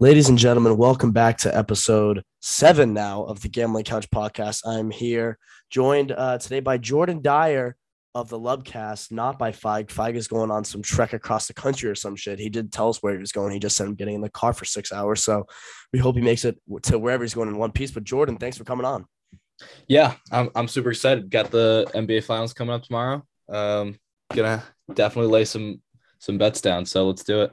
Ladies and gentlemen, welcome back to episode seven now of the Gambling Couch podcast. I'm here joined uh, today by Jordan Dyer of the Lubcast, not by Feig. Feig is going on some trek across the country or some shit. He did tell us where he was going. He just said I'm getting in the car for six hours. So we hope he makes it to wherever he's going in one piece. But Jordan, thanks for coming on. Yeah, I'm, I'm super excited. Got the NBA finals coming up tomorrow. Um, gonna definitely lay some some bets down. So let's do it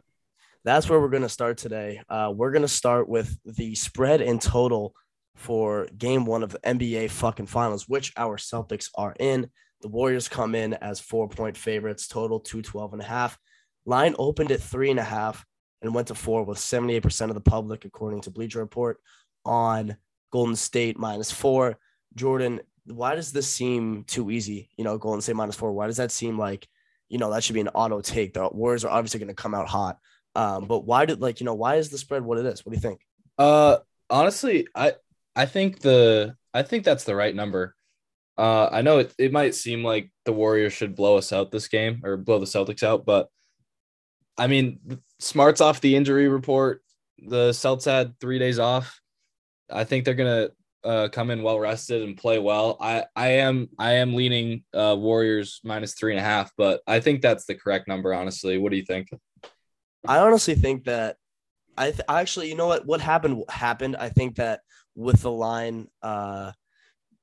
that's where we're going to start today. Uh, we're going to start with the spread in total for game one of the NBA fucking finals, which our Celtics are in. The Warriors come in as four point favorites, total 212 and a half. Line opened at three and a half and went to four with 78% of the public, according to Bleacher Report, on Golden State minus four. Jordan, why does this seem too easy? You know, Golden State minus four. Why does that seem like, you know, that should be an auto take? The Warriors are obviously going to come out hot. Um, but why did like you know why is the spread what it is? What do you think? Uh, honestly, I I think the I think that's the right number. Uh, I know it, it might seem like the Warriors should blow us out this game or blow the Celtics out, but I mean, Smart's off the injury report. The Celtics had three days off. I think they're gonna uh, come in well rested and play well. I I am I am leaning uh, Warriors minus three and a half, but I think that's the correct number. Honestly, what do you think? I honestly think that I th- actually, you know what? What happened happened. I think that with the line uh,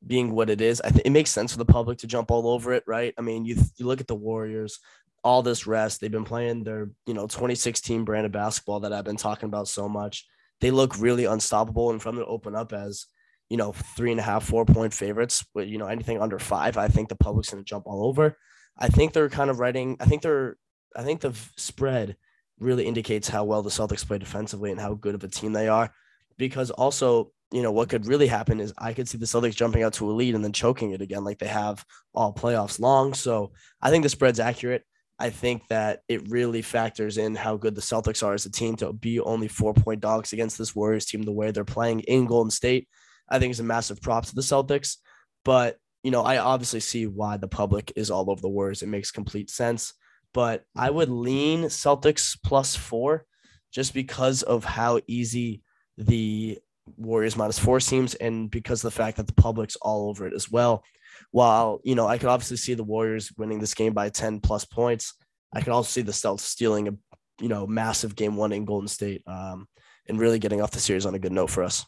being what it is, I think it makes sense for the public to jump all over it, right? I mean, you th- you look at the Warriors, all this rest, they've been playing their you know 2016 brand of basketball that I've been talking about so much. They look really unstoppable, and from them to open up as you know three and a half, four point favorites, but you know anything under five, I think the public's going to jump all over. I think they're kind of writing. I think they're. I think the spread really indicates how well the Celtics play defensively and how good of a team they are. Because also, you know, what could really happen is I could see the Celtics jumping out to a lead and then choking it again, like they have all playoffs long. So I think the spread's accurate. I think that it really factors in how good the Celtics are as a team to be only four point dogs against this Warriors team, the way they're playing in Golden State. I think is a massive prop to the Celtics. But, you know, I obviously see why the public is all over the Warriors. It makes complete sense but I would lean Celtics plus four just because of how easy the Warriors minus four seems and because of the fact that the public's all over it as well. While, you know, I could obviously see the Warriors winning this game by 10 plus points, I could also see the Celtics stealing a, you know, massive game one in Golden State um, and really getting off the series on a good note for us.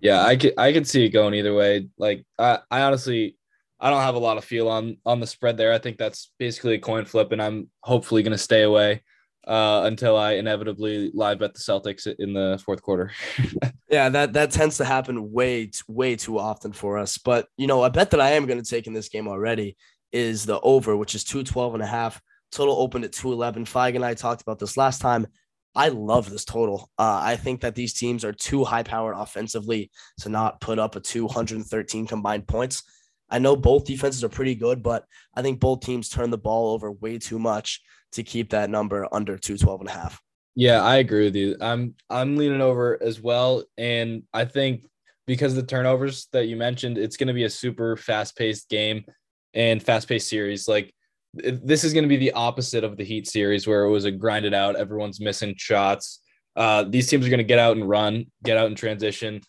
Yeah, I could I could see it going either way. Like I, I honestly I don't have a lot of feel on on the spread there. I think that's basically a coin flip, and I'm hopefully going to stay away uh, until I inevitably live bet the Celtics in the fourth quarter. yeah, that that tends to happen way way too often for us. But you know, a bet that I am going to take in this game already is the over, which is 212 and a half. Total opened at 211. Feig and I talked about this last time. I love this total. Uh, I think that these teams are too high powered offensively to not put up a 213 combined points. I know both defenses are pretty good, but I think both teams turn the ball over way too much to keep that number under 212 and a half. Yeah, I agree with you. I'm I'm leaning over as well. And I think because the turnovers that you mentioned, it's going to be a super fast-paced game and fast-paced series. Like this is going to be the opposite of the Heat series where it was a grinded out, everyone's missing shots. Uh, these teams are going to get out and run, get out and transition,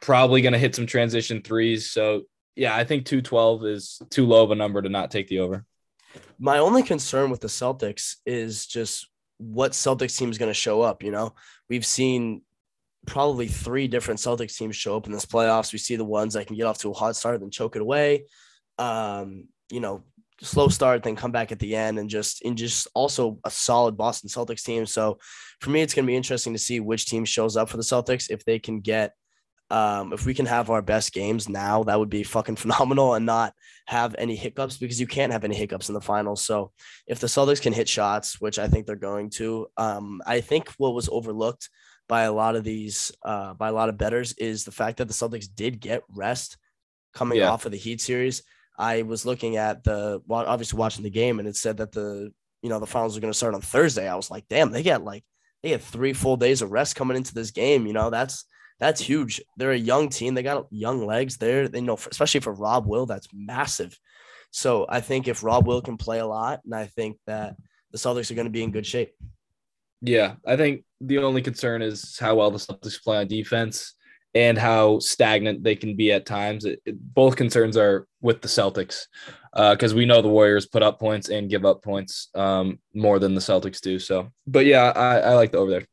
probably going to hit some transition threes. So yeah, I think 212 is too low of a number to not take the over. My only concern with the Celtics is just what Celtics team is going to show up. You know, we've seen probably three different Celtics teams show up in this playoffs. We see the ones that can get off to a hot start, then choke it away. Um, you know, slow start, then come back at the end, and just and just also a solid Boston Celtics team. So for me, it's going to be interesting to see which team shows up for the Celtics if they can get um, if we can have our best games now, that would be fucking phenomenal and not have any hiccups because you can't have any hiccups in the finals. So if the Celtics can hit shots, which I think they're going to, um, I think what was overlooked by a lot of these, uh, by a lot of bettors is the fact that the Celtics did get rest coming yeah. off of the Heat series. I was looking at the, obviously watching the game and it said that the, you know, the finals are going to start on Thursday. I was like, damn, they get like, they had three full days of rest coming into this game. You know, that's, that's huge. They're a young team. They got young legs there. They know, especially for Rob Will, that's massive. So I think if Rob Will can play a lot, and I think that the Celtics are going to be in good shape. Yeah, I think the only concern is how well the Celtics play on defense and how stagnant they can be at times. It, it, both concerns are with the Celtics because uh, we know the Warriors put up points and give up points um, more than the Celtics do. So, but yeah, I, I like the over there.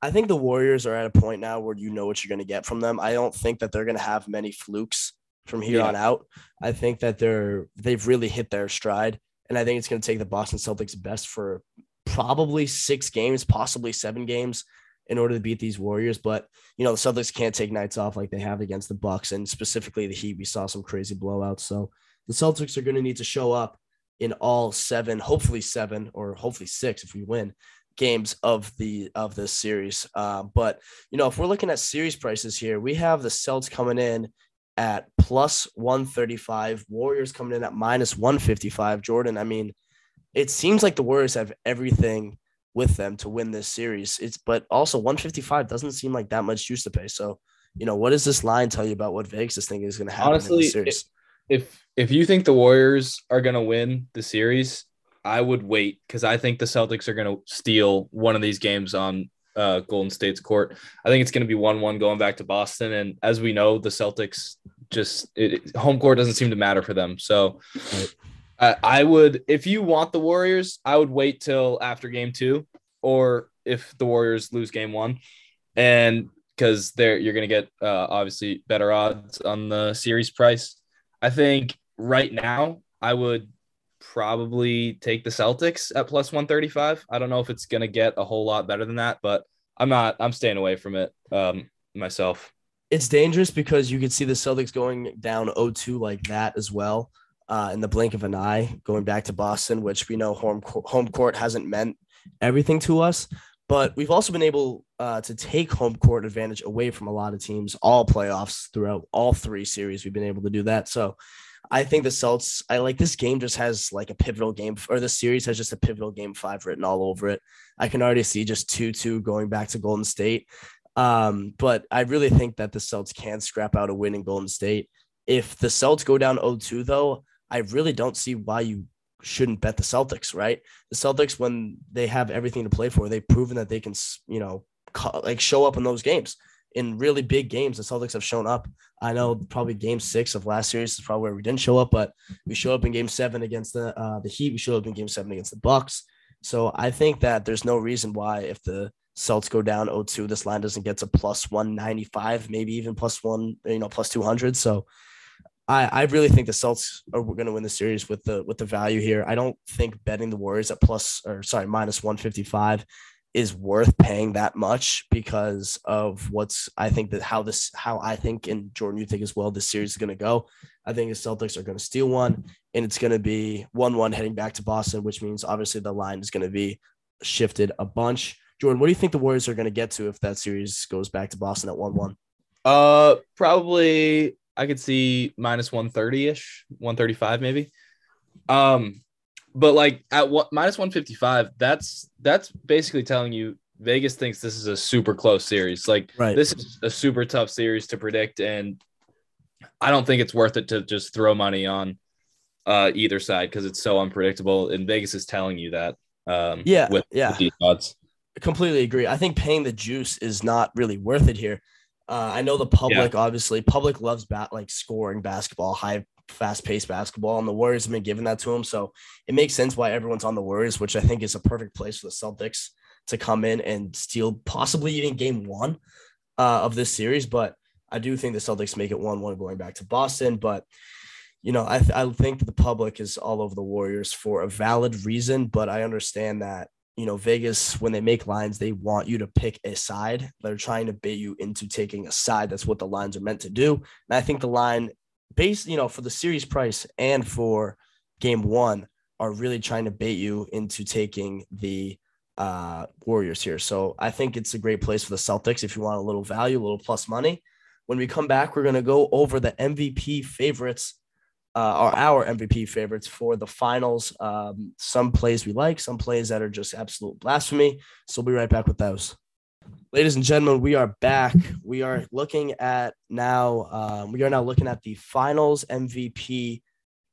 I think the Warriors are at a point now where you know what you're going to get from them. I don't think that they're going to have many flukes from here yeah. on out. I think that they're they've really hit their stride, and I think it's going to take the Boston Celtics best for probably six games, possibly seven games, in order to beat these Warriors. But you know the Celtics can't take nights off like they have against the Bucks, and specifically the Heat. We saw some crazy blowouts, so the Celtics are going to need to show up in all seven, hopefully seven, or hopefully six if we win games of the of this series. Uh, but you know, if we're looking at series prices here, we have the Celts coming in at plus 135, Warriors coming in at minus 155. Jordan, I mean, it seems like the Warriors have everything with them to win this series. It's but also 155 doesn't seem like that much juice to pay. So, you know, what does this line tell you about what Vegas is thinking is going to happen Honestly, If, if if you think the Warriors are going to win the series, I would wait because I think the Celtics are going to steal one of these games on uh, Golden State's court. I think it's going to be one-one going back to Boston, and as we know, the Celtics just it, home court doesn't seem to matter for them. So. Right. Uh, I would, if you want the Warriors, I would wait till after game two, or if the Warriors lose game one, and because there you're going to get uh, obviously better odds on the series price. I think right now I would probably take the Celtics at plus 135. I don't know if it's going to get a whole lot better than that, but I'm not, I'm staying away from it um, myself. It's dangerous because you could see the Celtics going down 0-2 like that as well uh, in the blink of an eye, going back to Boston, which we know home, home court hasn't meant everything to us. But we've also been able uh, to take home court advantage away from a lot of teams all playoffs throughout all three series. We've been able to do that. So I think the Celts, I like this game just has like a pivotal game, or the series has just a pivotal game five written all over it. I can already see just 2 2 going back to Golden State. Um, but I really think that the Celts can scrap out a win in Golden State. If the Celts go down 0 2, though, I really don't see why you shouldn't bet the Celtics, right? The Celtics, when they have everything to play for, they've proven that they can, you know, like show up in those games in really big games, the Celtics have shown up. I know probably game six of last series is probably where we didn't show up, but we show up in game seven against the uh, the Heat. We show up in game seven against the Bucks. So I think that there's no reason why if the Celts go down 0-2, this line doesn't get to plus 195, maybe even plus one, you know, plus 200. So I, I really think the Celts are going to win the series with the with the value here. I don't think betting the Warriors at plus or sorry minus 155 is worth paying that much because of what's I think that how this how I think and Jordan you think as well this series is going to go. I think the Celtics are going to steal one and it's going to be 1-1 heading back to Boston which means obviously the line is going to be shifted a bunch. Jordan, what do you think the Warriors are going to get to if that series goes back to Boston at 1-1? Uh probably I could see minus 130ish, 135 maybe. Um but like at what minus 155 that's that's basically telling you vegas thinks this is a super close series. Like right. this is a super tough series to predict and i don't think it's worth it to just throw money on uh, either side because it's so unpredictable and vegas is telling you that um, yeah with, yeah. with these odds. Completely agree. I think paying the juice is not really worth it here. Uh, I know the public, yeah. obviously, public loves bat like scoring basketball, high fast paced basketball, and the Warriors have been giving that to them. So it makes sense why everyone's on the Warriors, which I think is a perfect place for the Celtics to come in and steal possibly even game one uh, of this series. But I do think the Celtics make it 1 1 going back to Boston. But, you know, I, th- I think the public is all over the Warriors for a valid reason. But I understand that you know, Vegas, when they make lines, they want you to pick a side. They're trying to bait you into taking a side. That's what the lines are meant to do. And I think the line, based, you know, for the series price and for game one, are really trying to bait you into taking the uh, Warriors here. So I think it's a great place for the Celtics if you want a little value, a little plus money. When we come back, we're going to go over the MVP favorites uh, are our MVP favorites for the finals. Um, some plays we like, some plays that are just absolute blasphemy. So we'll be right back with those. Ladies and gentlemen, we are back. We are looking at now. Um, we are now looking at the finals MVP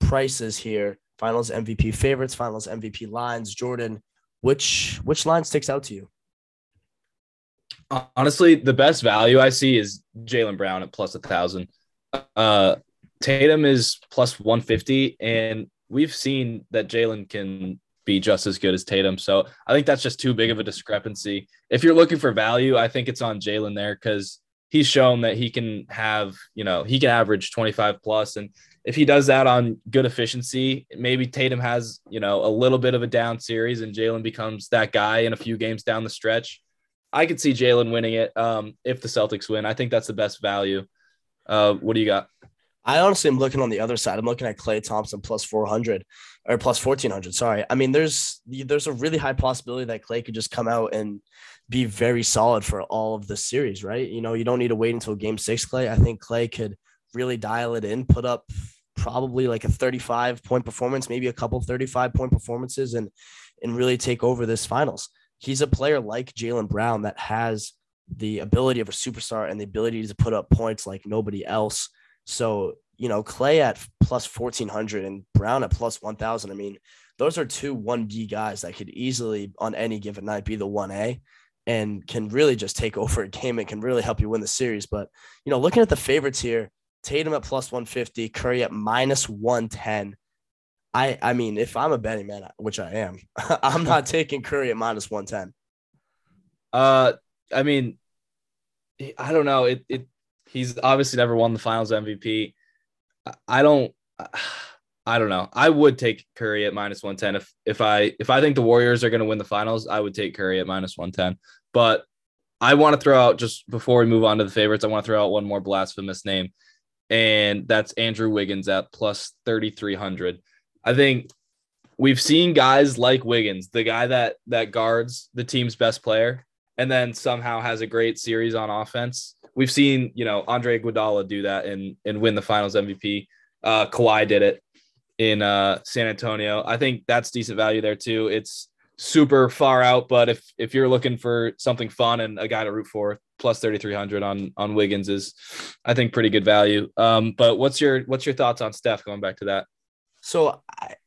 prices here. Finals MVP favorites, finals MVP lines. Jordan, which which line sticks out to you? Honestly, the best value I see is Jaylen Brown at plus a thousand. Uh, Tatum is plus 150, and we've seen that Jaylen can be just as good as Tatum. So I think that's just too big of a discrepancy. If you're looking for value, I think it's on Jaylen there because he's shown that he can have, you know, he can average 25 plus. And if he does that on good efficiency, maybe Tatum has, you know, a little bit of a down series and Jaylen becomes that guy in a few games down the stretch. I could see Jaylen winning it um, if the Celtics win. I think that's the best value. Uh, what do you got? I honestly am looking on the other side. I'm looking at Klay Thompson plus 400 or plus 1400. Sorry. I mean, there's there's a really high possibility that Klay could just come out and be very solid for all of the series, right? You know, you don't need to wait until game six, Klay. I think Klay could really dial it in, put up probably like a 35 point performance, maybe a couple 35 point performances, and and really take over this finals. He's a player like Jaylen Brown that has the ability of a superstar and the ability to put up points like nobody else. So, you know, Klay at plus 1400 and Brown at plus 1000. I mean, those are two 1B guys that could easily on any given night be the 1A and can really just take over a game and can really help you win the series. But, you know, looking at the favorites here, Tatum at plus 150, Curry at minus 110. I, I mean, if I'm a betting man, which I am, I'm not taking Curry at minus 110. Uh, I mean, I don't know. It, it He's obviously never won the Finals MVP. I don't. I don't know. I would take Curry at minus 110 if if I if I think the Warriors are going to win the finals, I would take Curry at minus 110. But I want to throw out just before we move on to the favorites, I want to throw out one more blasphemous name, and that's Andrew Wiggins at plus 3300. I think we've seen guys like Wiggins, the guy that that guards the team's best player, and then somehow has a great series on offense we've seen, you know, Andre Iguodala do that and and win the Finals MVP. Uh, Kawhi did it in uh, San Antonio. I think that's decent value there too. It's super far out, but if if you're looking for something fun and a guy to root for, plus 3300 on on Wiggins is I think pretty good value. Um, but what's your what's your thoughts on Steph going back to that? So,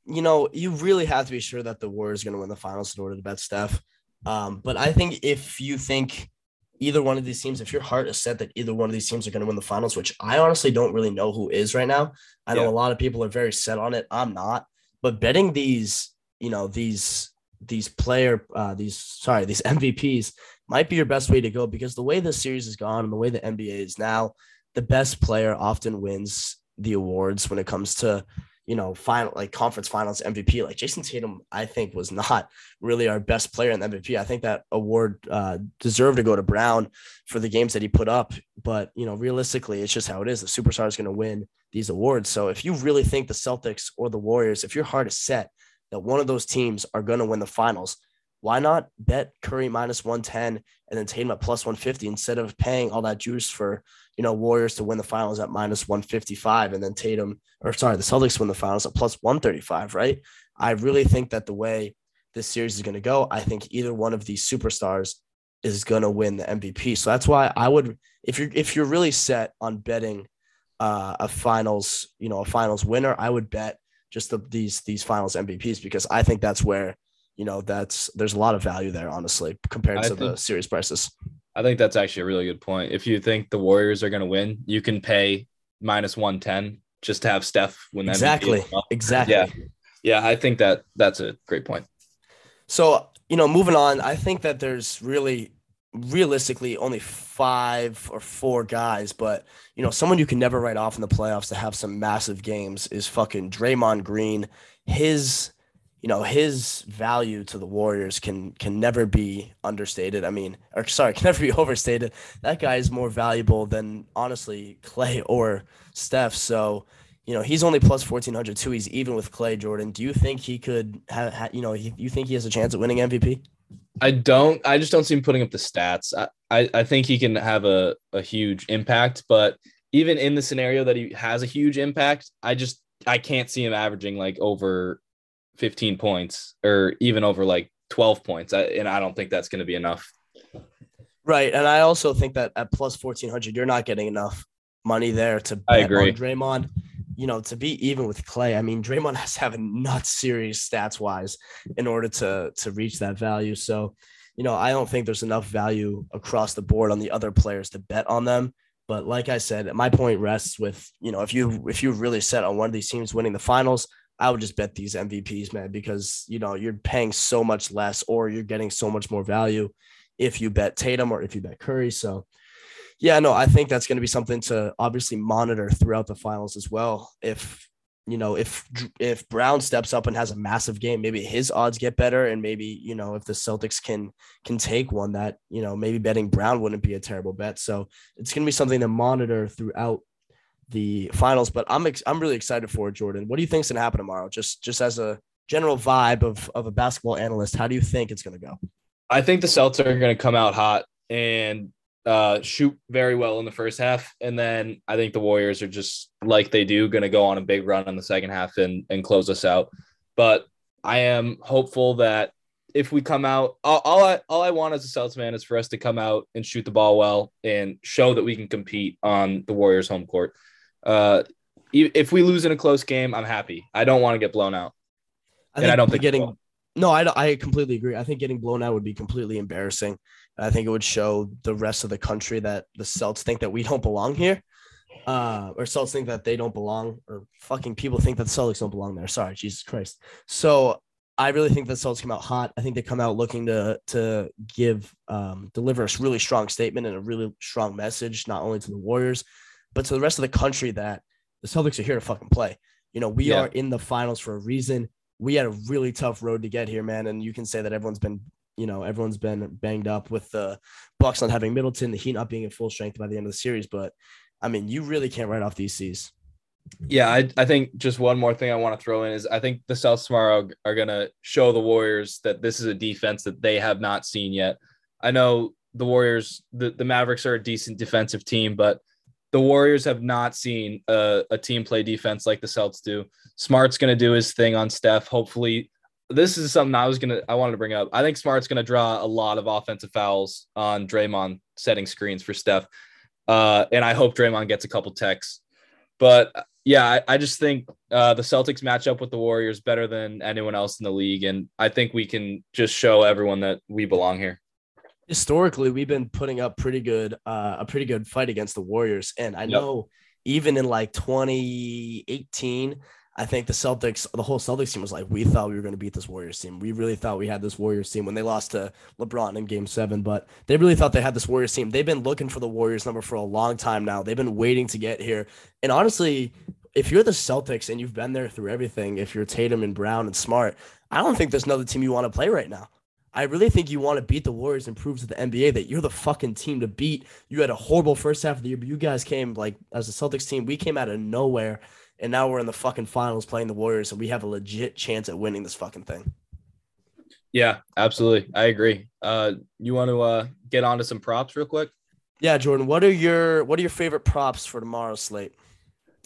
you know, you really have to be sure that the Warriors going to win the finals in order to bet Steph. Um, but I think if you think either one of these teams, if your heart is set that either one of these teams are going to win the finals, which I honestly don't really know who is right now. I know yeah. a lot of people are very set on it. I'm not, but betting these, you know, these these player, uh, these sorry, these MVPs might be your best way to go because the way this series has gone and the way the NBA is now, the best player often wins the awards when it comes to you know, final like conference finals MVP. Like Jayson Tatum, I think was not really our best player in the MVP. I think that award uh, deserved to go to Brown for the games that he put up. But you know, realistically, it's just how it is. The superstar is going to win these awards. So if you really think the Celtics or the Warriors, if your heart is set that one of those teams are going to win the finals, why not bet Curry minus 110 and then Tatum at plus 150 instead of paying all that juice for you know, Warriors to win the finals at minus 155 and then Tatum, or sorry, the Celtics win the finals at plus 135, right? I really think that the way this series is going to go, I think either one of these superstars is going to win the MVP. So that's why I would, if you're, if you're really set on betting uh, a finals, you know, a finals winner, I would bet just the, these, these finals MVPs because I think that's where, you know, that's, there's a lot of value there, honestly, compared I to think, the series prices. I think that's actually a really good point. If you think the Warriors are going to win, you can pay minus 110 just to have Steph win them exactly. Exactly. Yeah. Yeah. I think that that's a great point. So, you know, moving on, I think that there's really realistically only five or four guys, but you know, someone you can never write off in the playoffs to have some massive games is fucking Draymond Green. His you know his value to the Warriors can can never be understated. I mean, or sorry, can never be overstated. That guy is more valuable than honestly Klay or Steph. So, you know, he's only plus fourteen hundred too. He's even with Klay Jordan. Do you think he could have? Ha, you know, he, you think he has a chance at winning MVP? I don't. I just don't see him putting up the stats. I I, I think he can have a a huge impact, but even in the scenario that he has a huge impact, I just I can't see him averaging like over 15 points or even over like 12 points. I, and I don't think that's going to be enough. Right. And I also think that at plus 1400, you're not getting enough money there to bet I agree. on Draymond. You know, to be even with Klay, I mean, Draymond has to have a nuts series stats wise in order to to reach that value. So, you know, I don't think there's enough value across the board on the other players to bet on them. But like I said, my point rests with, you know, if you if you really set on one of these teams winning the finals, I would just bet these MVPs, man, because you know, you're paying so much less or you're getting so much more value if you bet Tatum or if you bet Curry. So yeah, no, I think that's going to be something to obviously monitor throughout the finals as well. If you know, if if Brown steps up and has a massive game, maybe his odds get better, and maybe you know if the Celtics can can take one, that you know maybe betting Brown wouldn't be a terrible bet. So it's going to be something to monitor throughout the finals. But I'm ex- I'm really excited for it, Jordan. What do you think's going to happen tomorrow? Just just as a general vibe of of a basketball analyst, how do you think it's going to go? I think the Celtics are going to come out hot and uh, shoot very well in the first half, and then I think the Warriors are just like they do, going to go on a big run in the second half and and close us out. But I am hopeful that if we come out, all, all I all I want as a Celtics man is for us to come out and shoot the ball well and show that we can compete on the Warriors' home court. Uh, if we lose in a close game, I'm happy. I don't want to get blown out. I and I don't think getting. No, I, I completely agree. I think getting blown out would be completely embarrassing. I think it would show the rest of the country that the Celts think that we don't belong here. Uh, or Celts think that they don't belong, or fucking people think that the Celtics don't belong there. Sorry, Jesus Christ. So I really think the Celtics come out hot. I think they come out looking to to give um, deliver a really strong statement and a really strong message, not only to the Warriors, but to the rest of the country that the Celtics are here to fucking play. You know, we yeah. are in the finals for a reason. We had a really tough road to get here, man. And you can say that everyone's been you know everyone's been banged up with the Bucks not having Middleton, the Heat not being at full strength by the end of the series. But I mean, you really can't write off these C's. Yeah, I, I think just one more thing I want to throw in is I think the South tomorrow are going to show the Warriors that this is a defense that they have not seen yet. I know the Warriors, the, the Mavericks are a decent defensive team, but the Warriors have not seen a, a team play defense like the Celts do. Smart's going to do his thing on Steph. Hopefully, this is something I was gonna I wanted to bring up. I think Smart's gonna draw a lot of offensive fouls on Draymond setting screens for Steph. Uh, and I hope Draymond gets a couple techs. But yeah, I, I just think uh, the Celtics match up with the Warriors better than anyone else in the league, and I think we can just show everyone that we belong here. Historically, we've been putting up pretty good uh, a pretty good fight against the Warriors, and I know even in like 2018 I think the Celtics, the whole Celtics team was like, we thought we were going to beat this Warriors team. We really thought we had this Warriors team when they lost to LeBron in game seven, but they really thought they had this Warriors team. They've been looking for the Warriors number for a long time now. They've been waiting to get here. And honestly, if you're the Celtics and you've been there through everything, if you're Tatum and Brown and Smart, I don't think there's another team you want to play right now. I really think you want to beat the Warriors and prove to the NBA that you're the fucking team to beat. You had a horrible first half of the year, but you guys came like as a Celtics team, we came out of nowhere and now we're in the fucking finals playing the Warriors, and we have a legit chance at winning this fucking thing. Yeah, absolutely. I agree. Uh, you want to uh, get on to some props real quick? Yeah, Jordan. What are your What are your favorite props for tomorrow's slate?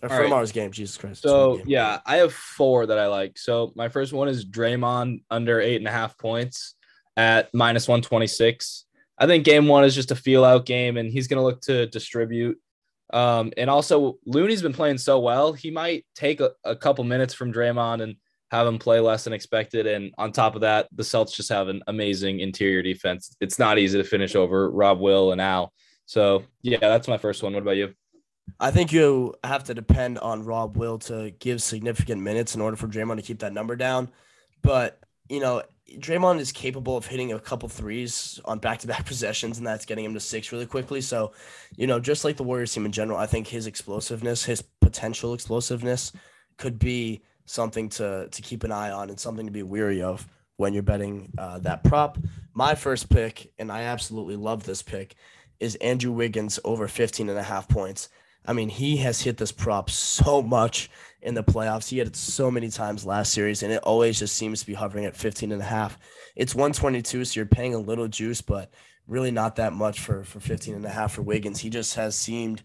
Or for right. tomorrow's game? Jesus Christ. So yeah, I have four that I like. So my first one is Draymond under eight and a half points at minus one twenty six. I think game one is just a feel out game, and he's going to look to distribute. Um, and also Looney's been playing so well, he might take a, a, couple minutes from Draymond and have him play less than expected. And on top of that, the Celts just have an amazing interior defense. It's not easy to finish over Rob Will and Al. So yeah, that's my first one. What about you? I think you have to depend on Rob Will to give significant minutes in order for Draymond to keep that number down. But you know, Draymond is capable of hitting a couple threes on back-to-back possessions, and that's getting him to six really quickly. So, you know, just like the Warriors team in general, I think his explosiveness, his potential explosiveness, could be something to to keep an eye on and something to be weary of when you're betting uh, that prop. My first pick, and I absolutely love this pick, is Andrew Wiggins over 15 and a half points. I mean, he has hit this prop so much in the playoffs. He had it so many times last series, and it always just seems to be hovering at 15 and a half. It's 122, so you're paying a little juice, but really not that much for, for 15 and a half for Wiggins. He just has seemed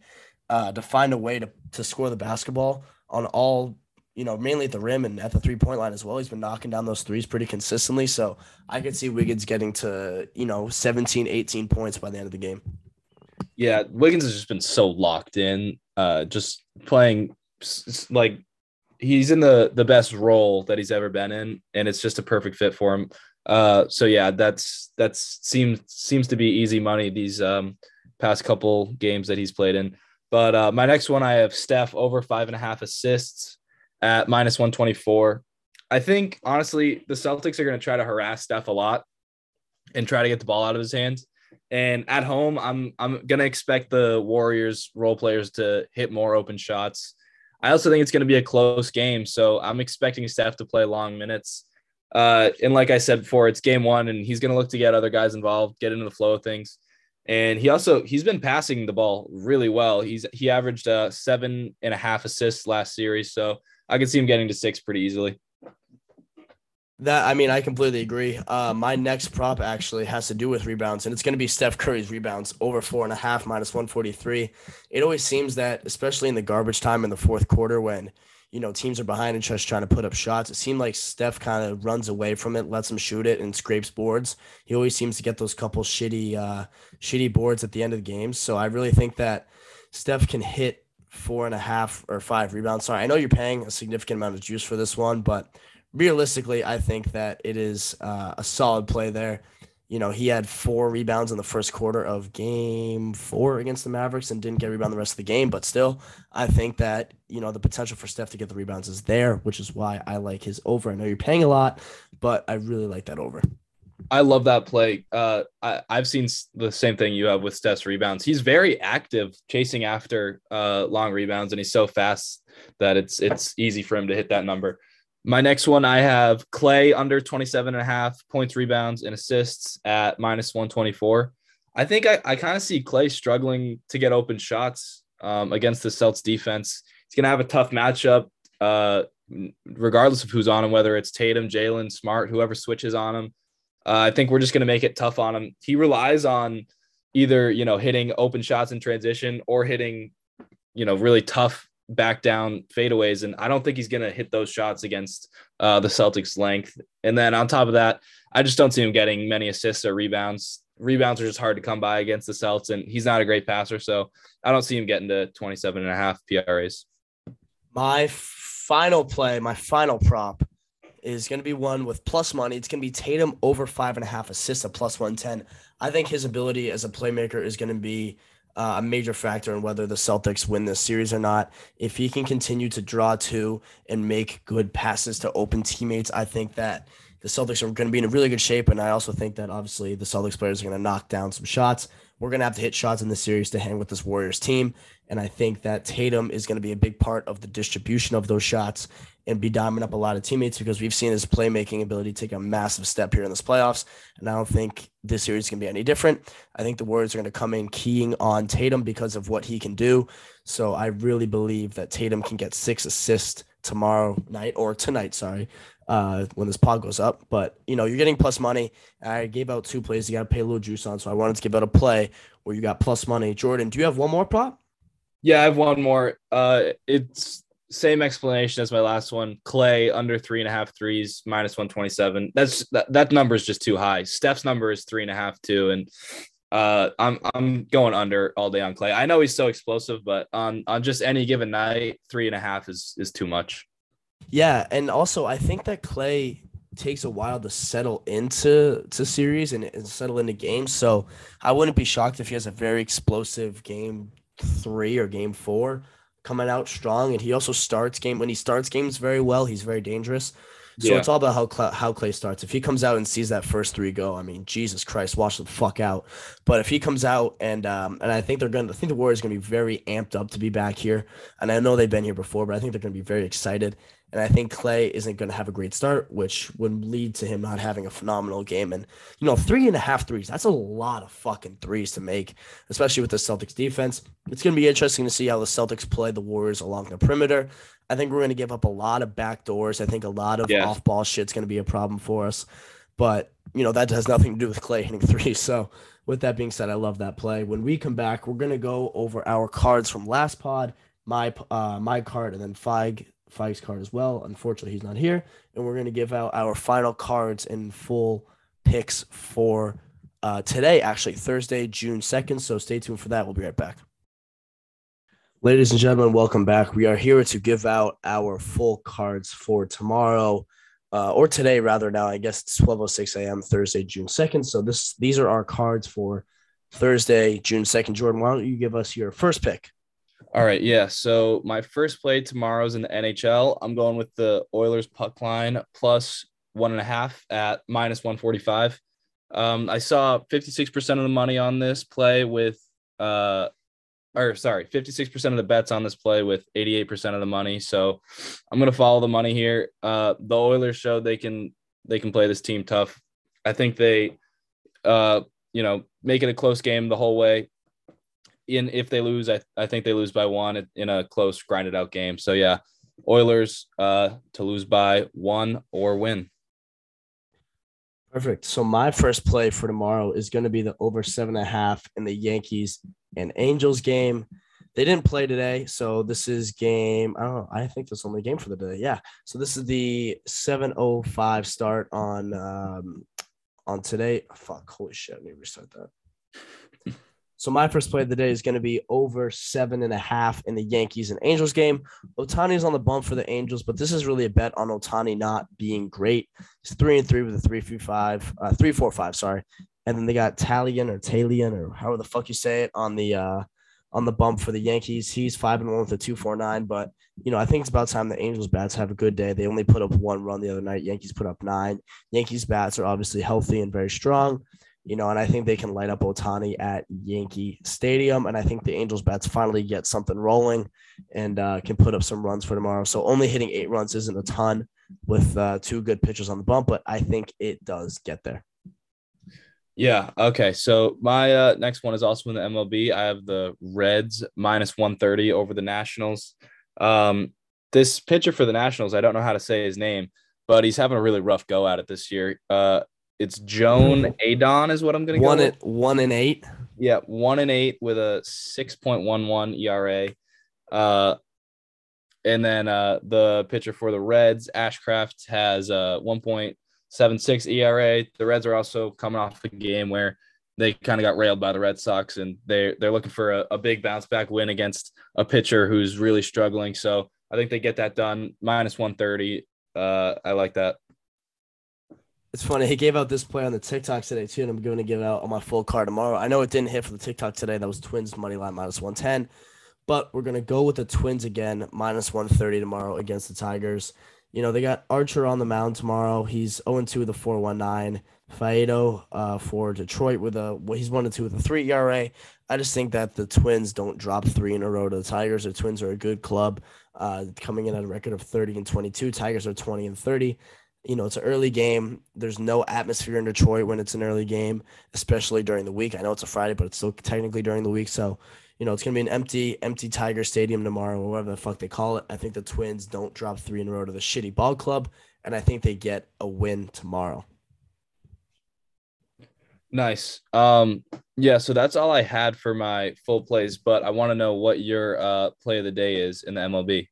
uh, to find a way to, to score the basketball on all, you know, mainly at the rim and at the three point line as well. He's been knocking down those threes pretty consistently. So I could see Wiggins getting to, you know, 17, 18 points by the end of the game. Yeah, Wiggins has just been so locked in, uh, just playing like he's in the the best role that he's ever been in, and it's just a perfect fit for him. Uh, so yeah, that's that's seems seems to be easy money these um past couple games that he's played in. But uh, my next one, I have Steph over five and a half assists at minus 124. I think honestly, the Celtics are going to try to harass Steph a lot and try to get the ball out of his hands. And at home, I'm I'm gonna expect the Warriors role players to hit more open shots. I also think it's going to be a close game, so I'm expecting Steph to play long minutes. Uh, and like I said before, it's game one, and he's going to look to get other guys involved, get into the flow of things. And he also he's been passing the ball really well. He's he averaged uh, seven and a half assists last series, so I could see him getting to six pretty easily. That I mean, I completely agree. Uh, my next prop actually has to do with rebounds, and it's going to be Steph Curry's rebounds over four and a half minus one forty three. It always seems that, especially in the garbage time in the fourth quarter, when you know teams are behind and just trying to put up shots, it seemed like Steph kind of runs away from it, lets him shoot it, and scrapes boards. He always seems to get those couple shitty, uh, shitty boards at the end of the game. So I really think that Steph can hit four and a half or five rebounds. Sorry, I know you're paying a significant amount of juice for this one, but realistically, I think that it is uh, a solid play there. You know, he had four rebounds in the first quarter of game four against the Mavericks and didn't get rebound the rest of the game. But still, I think that, you know, the potential for Steph to get the rebounds is there, which is why I like his over. I know you're paying a lot, but I really like that over. I love that play. Uh, I, I've seen the same thing you have with Steph's rebounds. He's very active chasing after uh, long rebounds, and he's so fast that it's it's easy for him to hit that number. My next one, I have Klay under 27 and a half points, rebounds, and assists at minus 124. I think I, I kind of see Klay struggling to get open shots um, against the Celts defense. He's going to have a tough matchup, uh, regardless of who's on him, whether it's Tatum, Jaylen, Smart, whoever switches on him. Uh, I think we're just going to make it tough on him. He relies on either, you know, hitting open shots in transition or hitting, you know, really tough back down fadeaways, and I don't think he's going to hit those shots against uh, the Celtics' length. And then on top of that, I just don't see him getting many assists or rebounds. Rebounds are just hard to come by against the Celts, and he's not a great passer, so I don't see him getting to 27 and a half PRAs. My final play, my final prop is going to be one with plus money. It's going to be Tatum over five and a half assists at plus 110. I think his ability as a playmaker is going to be uh, a major factor in whether the Celtics win this series or not. If he can continue to draw two and make good passes to open teammates, I think that the Celtics are going to be in a really good shape. And I also think that obviously the Celtics players are going to knock down some shots. We're going to have to hit shots in this series to hang with this Warriors team. And I think that Tatum is going to be a big part of the distribution of those shots and be diming up a lot of teammates because we've seen his playmaking ability take a massive step here in this playoffs. And I don't think this series to be any different. I think the Warriors are going to come in keying on Tatum because of what he can do. So I really believe that Tatum can get six assists tomorrow night or tonight, sorry, uh, when this pod goes up. But you know, you're getting plus money. I gave out two plays you got to pay a little juice on, so I wanted to give out a play where you got plus money. Jordan, do you have one more prop? Yeah, I have one more. Uh, it's same explanation as my last one. Klay under three and a half threes, minus 127. That's that, that number is just too high. Steph's number is three and a half, too. And uh, I'm I'm going under all day on Klay. I know he's so explosive, but on on just any given night, three and a half is is too much. Yeah, and also I think that Klay takes a while to settle into to series and, and settle into games. So I wouldn't be shocked if he has a very explosive game three or game four coming out strong, and he also starts game when he starts games very well. He's very dangerous. So yeah. it's all about how Cl- how Klay starts. If he comes out and sees that first three go, I mean, Jesus Christ, watch the fuck out. But if he comes out and um, and I think they're gonna, I think the Warriors are gonna be very amped up to be back here. And I know they've been here before, but I think they're gonna be very excited. And I think Klay isn't going to have a great start, which would lead to him not having a phenomenal game. And, you know, three and a half threes, that's a lot of fucking threes to make, especially with the Celtics defense. It's going to be interesting to see how the Celtics play the Warriors along the perimeter. I think we're going to give up a lot of back doors. I think a lot of yeah. off ball shit's going to be a problem for us. But, you know, that has nothing to do with Klay hitting threes. So, with that being said, I love that play. When we come back, we're going to go over our cards from last pod, my uh, my card, and then Feig Feig's card as well. Unfortunately, he's not here, and we're going to give out our final cards and full picks for uh, today, actually Thursday, June second. So stay tuned for that. We'll be right back. Ladies and gentlemen, welcome back. We are here to give out our full cards for tomorrow, uh, or today rather. Now I guess it's 12:06 a.m. Thursday, June 2nd. So this these are our cards for Thursday, June 2nd. Jordan, why don't you give us your first pick? All right, yeah. So my first play tomorrow's in the NHL. I'm going with the Oilers puck line plus one and a half at minus 145. Um, I saw 56% of the money on this play with uh or sorry, 56% of the bets on this play with 88% of the money. So I'm gonna follow the money here. Uh the Oilers showed they can they can play this team tough. I think they uh you know make it a close game the whole way. In if they lose, I, I think they lose by one in a close grinded out game. So yeah, Oilers uh to lose by one or win. Perfect. So my first play for tomorrow is going to be the over seven and a half in the Yankees and Angels game. They didn't play today, so this is game. I don't. I think this is only game for the day. Yeah. So this is the 7:05 start on um on today. Fuck. Holy shit. Let me restart that. So my first play of the day is going to be over seven and a half in the Yankees and Angels game. Ohtani is on the bump for the Angels, but this is really a bet on Ohtani not being great. He's three and three with a three three five, uh, three four five. Sorry, and then they got Talion or Talion or however the fuck you say it on the uh, on the bump for the Yankees. He's five and one with a two four nine, but you know I think it's about time the Angels bats have a good day. They only put up one run the other night. Yankees put up nine. Yankees bats are obviously healthy and very strong you know, and I think they can light up Ohtani at Yankee Stadium. And I think the Angels bats finally get something rolling and uh, can put up some runs for tomorrow. So only hitting eight runs isn't a ton with uh, two good pitchers on the bump, but I think it does get there. Yeah. Okay. So my uh, next one is also in the MLB. I have the Reds minus 130 over the Nationals. Um, this pitcher for the Nationals, I don't know how to say his name, but he's having a really rough go at it this year. Uh, it's Joan Adon is what I'm gonna one go. At, one and eight. Yeah, one and eight with a six point one one ERA. Uh, and then uh, the pitcher for the Reds, Ashcraft, has a one point seven six ERA. The Reds are also coming off a game where they kind of got railed by the Red Sox, and they're they're looking for a, a big bounce back win against a pitcher who's really struggling. So I think they get that done. Minus one thirty. Uh, I like that. It's funny. He gave out this play on the TikTok today too, and I'm going to give it out on my full card tomorrow. I know it didn't hit for the TikTok today. That was Twins money line minus 110, but we're going to go with the Twins again minus 130 tomorrow against the Tigers. You know they got Archer on the mound tomorrow. He's 0 2 with a 4.19. Faedo uh, for Detroit with a well, he's 1 2 with a 3 ERA. I just think that the Twins don't drop three in a row to the Tigers. The Twins are a good club, uh, coming in at a record of 30 and 22. Tigers are 20 and 30 you know, it's an early game. There's no atmosphere in Detroit when it's an early game, especially during the week. I know it's a Friday, but it's still technically during the week. So, you know, it's gonna be an empty, empty Tiger Stadium tomorrow, or whatever the fuck they call it. I think the Twins don't drop three in a row to the shitty ball club, and I think they get a win tomorrow. Nice. Um, yeah, so that's all I had for my full plays, but I want to know what your uh play of the day is in the MLB.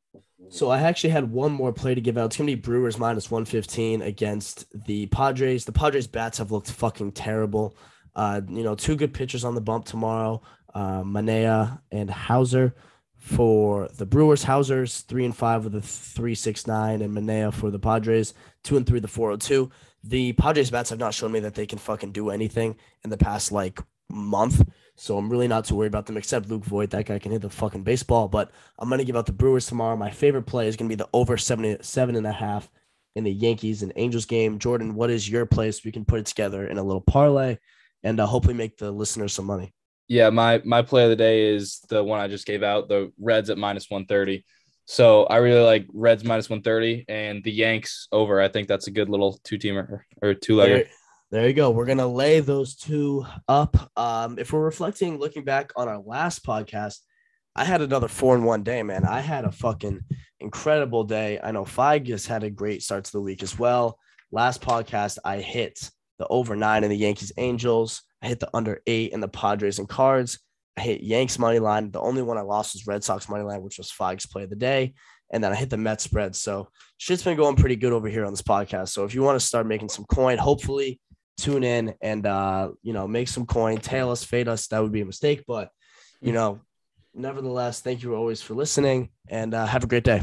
So I actually had one more play to give out. It's gonna be Brewers minus one fifteen against the Padres. The Padres bats have looked fucking terrible. Uh, you know, two good pitchers on the bump tomorrow. Uh, Manaea and Houser for the Brewers. Houser's three and five with a three six nine, and Manaea for the Padres two and three the four oh two. The Padres bats have not shown me that they can fucking do anything in the past like month. So I'm really not too worried about them, except Luke Voit. That guy can hit the fucking baseball. But I'm gonna give out the Brewers tomorrow. My favorite play is gonna be the over seven seven and a half in the Yankees and Angels game. Jordan, what is your play so we can put it together in a little parlay and uh, hopefully make the listeners some money? Yeah, my my play of the day is the one I just gave out, the Reds at minus 130. So I really like Reds minus 130 and the Yanks over. I think that's a good little two teamer or two legger. There you go. We're gonna lay those two up. Um, if we're reflecting, looking back on our last podcast, I had another four and one day, man. I had a fucking incredible day. I know Figus had a great start to the week as well. Last podcast, I hit the over nine in the Yankees Angels. I hit the under eight in the Padres and Cards. I hit Yanks money line. The only one I lost was Red Sox money line, which was Figus play of the day. And then I hit the Mets spread. So shit's been going pretty good over here on this podcast. So if you want to start making some coin, hopefully tune in and uh, you know make some coin, tail us, fade us. That would be a mistake, but you mm. know, nevertheless, thank you always for listening and uh, have a great day.